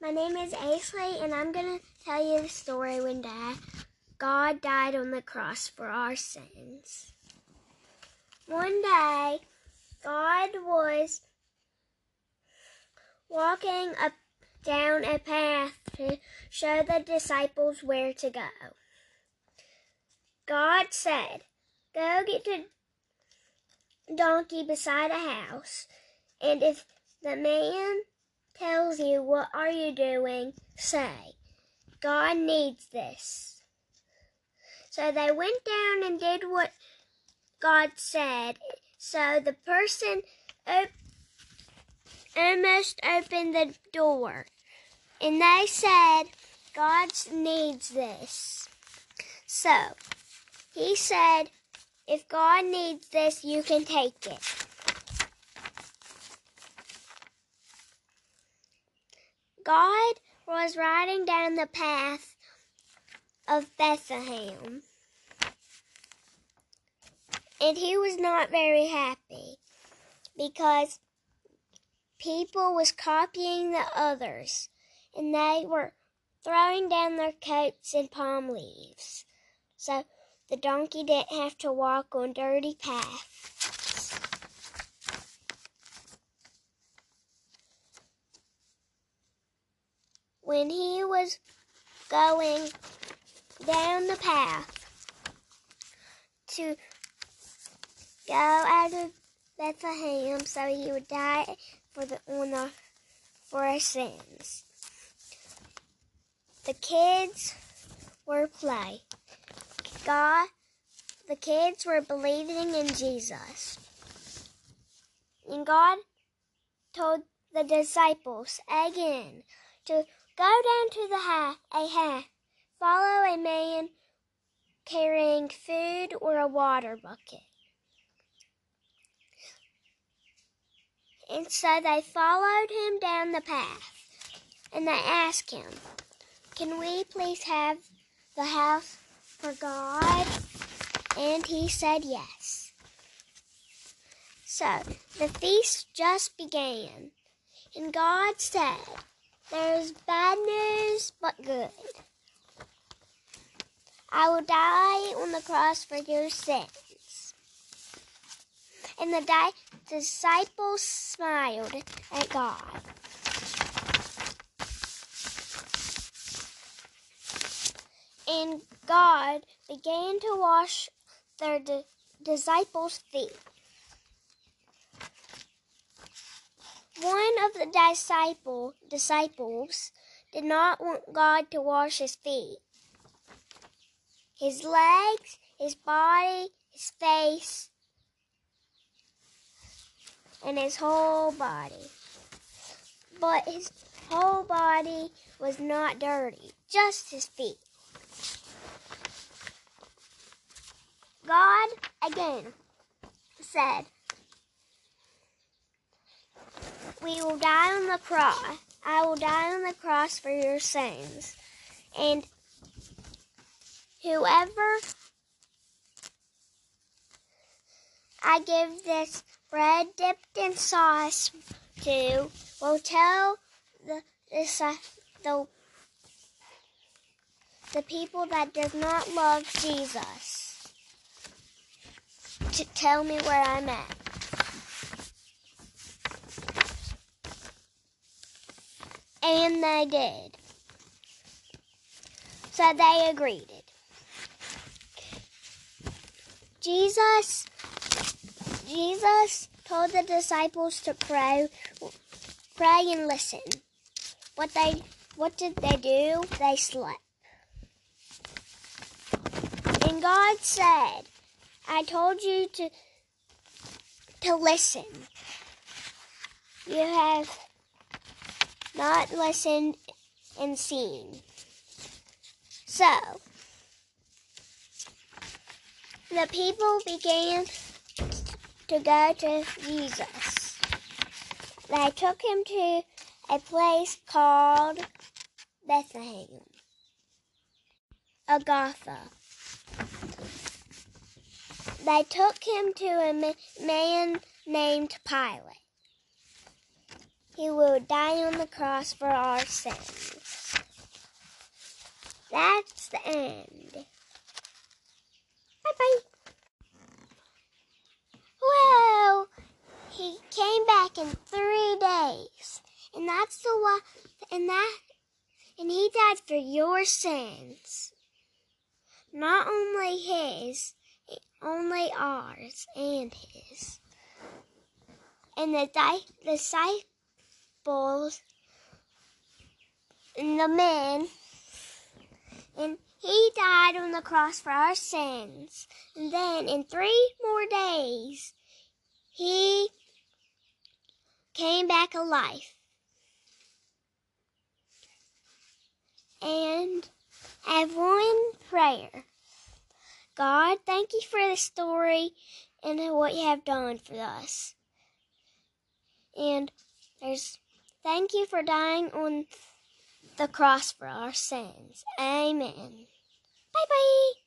My name is Aisley, and I'm going to tell you the story when Dad, God died on the cross for our sins. One day, God was walking up down a path to show the disciples where to go. God said, Go get the donkey beside a house, and if the man tells you, What are you doing? say, God needs this. So they went down and did what God said. So the person op- almost opened the door. And they said, God needs this. So he said, if God needs this, you can take it. God was riding down the path of Bethlehem. And he was not very happy because people was copying the others and they were throwing down their coats and palm leaves. So the donkey didn't have to walk on dirty paths. When he was going down the path to go out of Bethlehem so he would die for the on for our sins. The kids were play. God the kids were believing in Jesus. And God told the disciples again to go down to the ha- a ha- follow a man carrying food or a water bucket. And so they followed him down the path. And they asked him, Can we please have the house for God? And he said yes. So the feast just began. And God said, There's bad news, but good. I will die on the cross for your sins. And the di- disciples smiled at God. And God began to wash their di- disciples' feet. One the disciple disciples did not want God to wash his feet. His legs, his body, his face, and his whole body. But his whole body was not dirty, just his feet. God again said, We will die on the cross. I will die on the cross for your sins. And whoever I give this bread dipped in sauce to will tell the the, the, people that does not love Jesus to tell me where I'm at. And they did. So they agreed. Jesus Jesus told the disciples to pray pray and listen. What they what did they do? They slept. And God said, I told you to to listen. You have not listened and seen. So, the people began to go to Jesus. They took him to a place called Bethlehem, Agatha. They took him to a man named Pilate. He will die on the cross for our sins. That's the end. Bye bye. Well, he came back in three days, and that's the one, and that, and he died for your sins, not only his, only ours and his. And the di- disciples and the men, and he died on the cross for our sins. And then in three more days, he came back alive. And I have one prayer. God, thank you for the story and what you have done for us. And there's thank you for dying on the cross for our sins. Amen. Bye bye.